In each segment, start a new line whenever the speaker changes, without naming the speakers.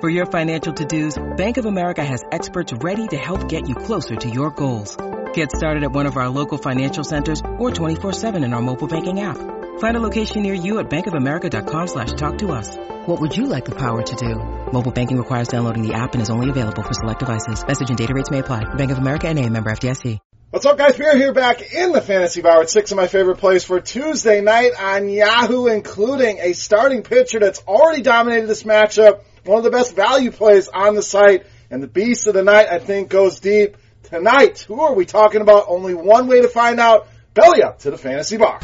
For your financial to-dos, Bank of America has experts ready to help get you closer to your goals. Get started at one of our local financial centers or 24-7 in our mobile banking app. Find a location near you at bankofamerica.com slash talk to us. What would you like the power to do? Mobile banking requires downloading the app and is only available for select devices. Message and data rates may apply. Bank of America and a member FDIC.
What's up, guys? We're here back in the Fantasy Bar with six of my favorite plays for Tuesday night on Yahoo, including a starting pitcher that's already dominated this matchup, one of the best value plays on the site, and the beast of the night, I think, goes deep tonight. Who are we talking about? Only one way to find out. Belly up to the Fantasy Bar.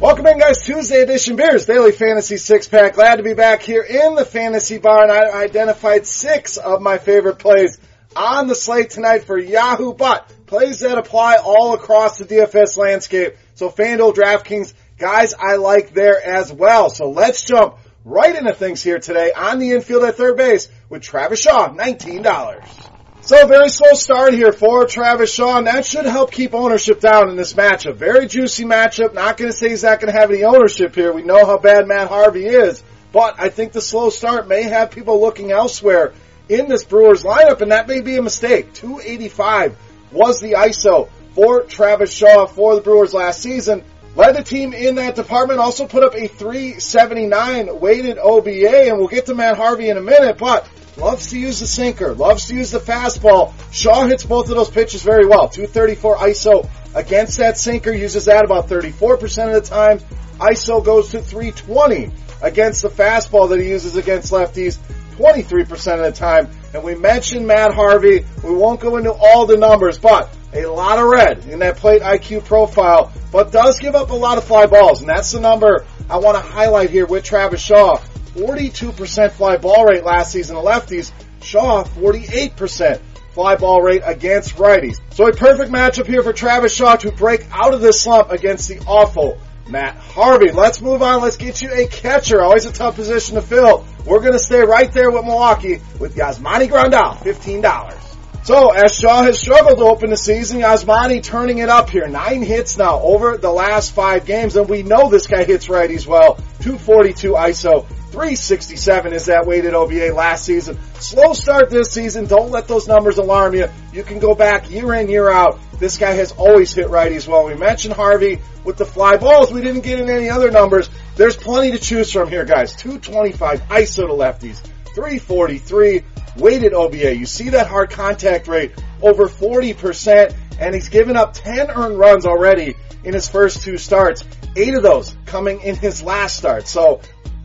Welcome in, guys. Tuesday edition Beers Daily Fantasy Six Pack. Glad to be back here in the Fantasy Bar, and I identified six of my favorite plays on the slate tonight for Yahoo, but plays that apply all across the DFS landscape. So FanDuel, DraftKings, guys I like there as well. So let's jump right into things here today on the infield at third base with Travis Shaw, $19. So very slow start here for Travis Shaw, and that should help keep ownership down in this matchup. Very juicy matchup. Not going to say he's not going to have any ownership here. We know how bad Matt Harvey is, but I think the slow start may have people looking elsewhere in this Brewers lineup, and that may be a mistake. 285 was the ISO for Travis Shaw for the Brewers last season. Led the team in that department, also put up a 379 weighted OBA, and we'll get to Matt Harvey in a minute, but loves to use the sinker, loves to use the fastball. Shaw hits both of those pitches very well. 234 ISO against that sinker, uses that about 34% of the time. ISO goes to 320 against the fastball that he uses against lefties 23% of the time. And we mentioned Matt Harvey. We won't go into all the numbers, but a lot of red in that plate IQ profile, but does give up a lot of fly balls. And that's the number I want to highlight here with Travis Shaw. 42% fly ball rate last season of lefties. Shaw, 48% fly ball rate against righties. So a perfect matchup here for Travis Shaw to break out of this slump against the awful Matt Harvey. Let's move on. Let's get you a catcher. Always a tough position to fill. We're going to stay right there with Milwaukee with Yasmani Grandal, $15. So, as Shaw has struggled to open the season, Yasmani turning it up here. Nine hits now over the last five games, and we know this guy hits righties well. 242 ISO, 367 is that weighted OBA last season. Slow start this season. Don't let those numbers alarm you. You can go back year in, year out. This guy has always hit righties well. We mentioned Harvey with the fly balls. We didn't get in any other numbers. There's plenty to choose from here, guys. 225 ISO to lefties. 343 weighted OBA. You see that hard contact rate over 40%, and he's given up 10 earned runs already in his first two starts. Eight of those coming in his last start. So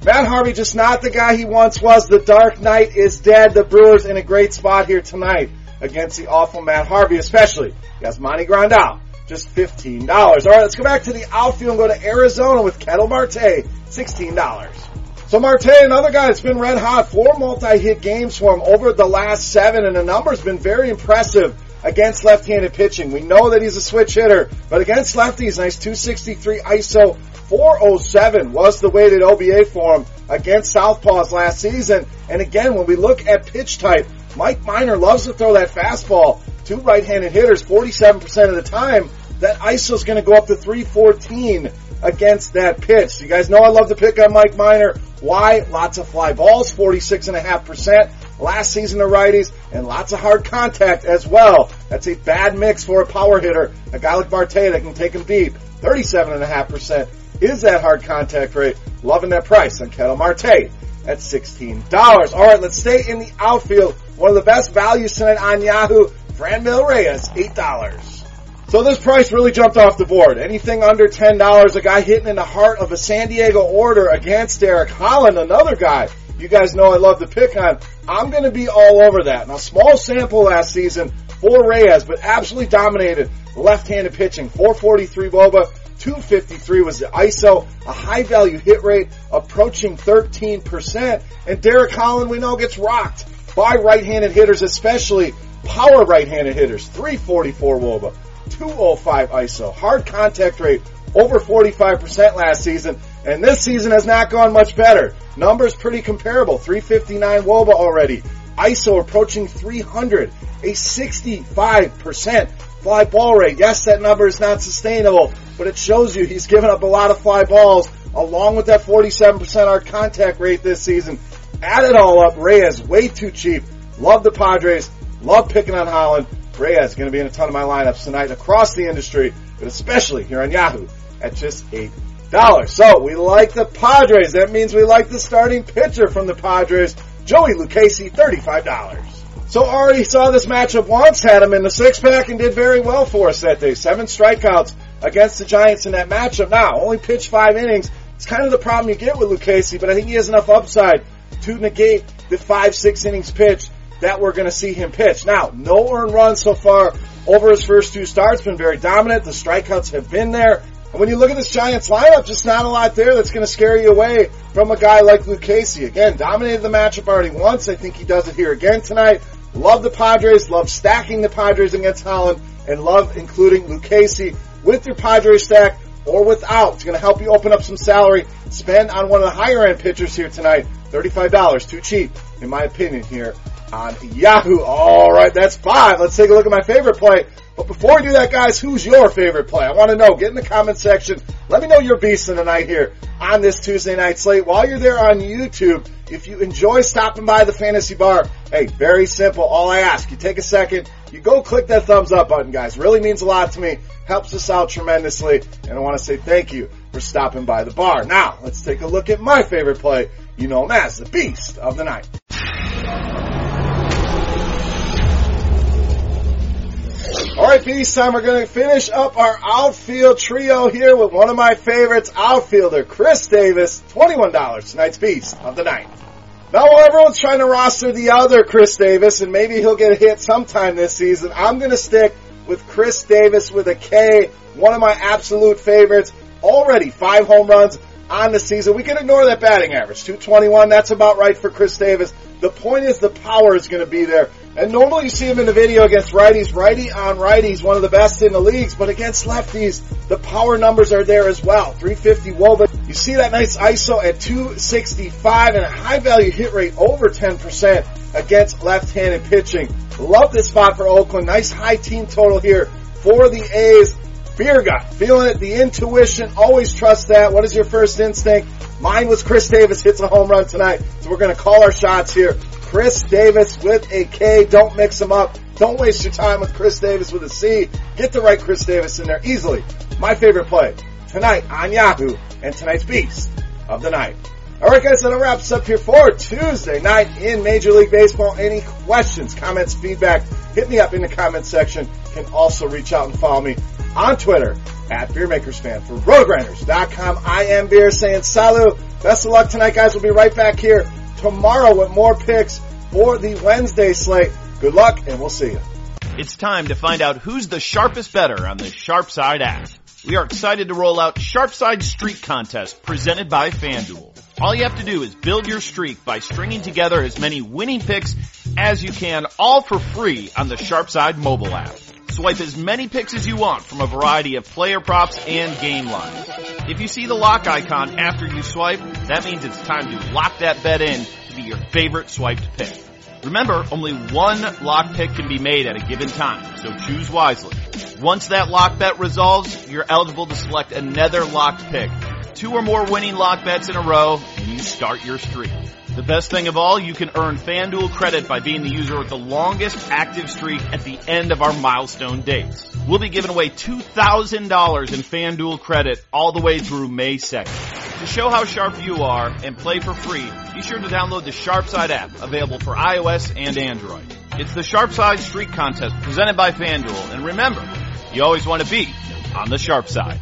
Matt Harvey just not the guy he once was. The Dark Knight is dead. The Brewers in a great spot here tonight against the awful Matt Harvey, especially Yasmani Grandal. Just $15. All right, let's go back to the outfield and go to Arizona with Ketel Marte, $16. So Marte, another guy that's been red hot, four multi-hit games for him over the last seven, and the number's been very impressive against left-handed pitching. We know that he's a switch hitter, but against lefties, nice 263 ISO 407 was the weighted OBA for him against Southpaws last season. And again, when we look at pitch type, Mike Minor loves to throw that fastball to right-handed hitters, 47% of the time, that ISO is going to go up to 314 against that pitch. You guys know I love to pick on Mike Minor. Why? Lots of fly balls, 46.5% last season to righties, and lots of hard contact as well. That's a bad mix for a power hitter. A guy like Marte that can take him deep. 37.5% is that hard contact rate. Loving that price on Ketel Marte at $16. All right, let's stay in the outfield. One of the best values tonight on Yahoo, Franmil Reyes, $8. So this price really jumped off the board. Anything under $10, a guy hitting in the heart of a San Diego order against Derek Holland, another guy you guys know I love to pick on. I'm going to be all over that. Now, small sample last season for Reyes, but absolutely dominated left-handed pitching. 443 Woba, 253 was the ISO, a high value hit rate approaching 13%. And Derek Holland, we know, gets rocked by right-handed hitters, especially power right-handed hitters. 344 Woba, 205 ISO. Hard contact rate over 45% last season. And this season has not gone much better. Numbers pretty comparable. 359 Woba already. ISO approaching 300. A 65% fly ball rate. Yes, that number is not sustainable, but it shows you he's given up a lot of fly balls along with that 47% hard contact rate this season. Add it all up. Reyes way too cheap. Love the Padres. Love picking on Holland. Reyes going to be in a ton of my lineups tonight across the industry, but especially here on Yahoo at just eight dollars. So we like the Padres. That means we like the starting pitcher from the Padres, Joey Lucchesi, thirty-five dollars. So already saw this matchup once, had him in the six pack and did very well for us that day. Seven strikeouts against the Giants in that matchup. Now, only pitched five innings. It's kind of the problem you get with Lucchesi, but I think he has enough upside to negate the five, six innings pitch that we're going to see him pitch. Now, no earned runs so far over his first two starts, been very dominant. The strikeouts have been there. And when you look at this Giants lineup, just not a lot there that's going to scare you away from a guy like Lucchesi. Again, dominated the matchup already once. I think he does it here again tonight. Love the Padres, love stacking the Padres against Holland, and love including Lucchesi with your Padres stack or without. It's going to help you open up some salary. Spend on one of the higher end pitchers here tonight. $35, too cheap, in my opinion, here on Yahoo. All right, that's five. Let's take a look at my favorite play. But before we do that, guys, who's your favorite play? I want to know. Get in the comment section. Let me know your beast of the night here on this Tuesday night slate. While you're there on YouTube, if you enjoy stopping by the fantasy bar, hey, very simple. All I ask, you take a second, you go click that thumbs up button, guys. Really means a lot to me. Helps us out tremendously. And I want to say thank you for stopping by the bar. Now, let's take a look at my favorite play. You know him as the beast of the night. All right, peace time. We're going to finish up our outfield trio here with one of my favorites, outfielder Khris Davis, $21, tonight's beast of the night. Now, while everyone's trying to roster the other Chris Davis, and maybe he'll get hit sometime this season, I'm going to stick with Khris Davis with a K, one of my absolute favorites. Already five home runs on the season. We can ignore that batting average, 221. That's about right for Khris Davis. The point is the power is going to be there. And normally you see him in the video against righties, righty on righties, one of the best in the leagues, but against lefties, the power numbers are there as well. 350 Woba. You see that nice ISO at 265 and a high value hit rate over 10% against left-handed pitching. Love this spot for Oakland. Nice high team total here for the A's. Beer gut, feeling it, the intuition, always trust that. What is your first instinct? Mine was Khris Davis hits a home run tonight, so we're going to call our shots here. Khris Davis with a K. Don't mix them up. Don't waste your time with Chris Davis with a C. Get the right Khris Davis in there easily. My favorite play tonight on Yahoo and tonight's Beast of the Night. Alright guys, that wraps up here for Tuesday night in Major League Baseball. Any questions, comments, feedback, hit me up in the comments section. You can also reach out and follow me on Twitter at BeerMakersFan. For RotoGrinders.com, I am Beer saying salut. Best of luck tonight guys. We'll be right back here tomorrow with more picks for the Wednesday slate. Good luck, and we'll see you.
It's time to find out who's the sharpest bettor on the Sharpside app. We are excited to roll out Sharpside Streak Contest presented by FanDuel. All you have to do is build your streak by stringing together as many winning picks as you can, all for free on the Sharpside mobile app. Swipe as many picks as you want from a variety of player props and game lines. If you see the lock icon after you swipe, that means it's time to lock that bet in to be your favorite swiped pick. Remember, only one lock pick can be made at a given time, so choose wisely. Once that lock bet resolves, you're eligible to select another lock pick. Two or more winning lock bets in a row, and you start your streak. The best thing of all, you can earn FanDuel credit by being the user with the longest active streak at the end of our milestone dates. We'll be giving away $2,000 in FanDuel credit all the way through May 2nd. To show how sharp you are and play for free, be sure to download the Sharpside app, available for iOS and Android. It's the Sharpside Streak Contest presented by FanDuel, and remember, you always want to be on the sharp side.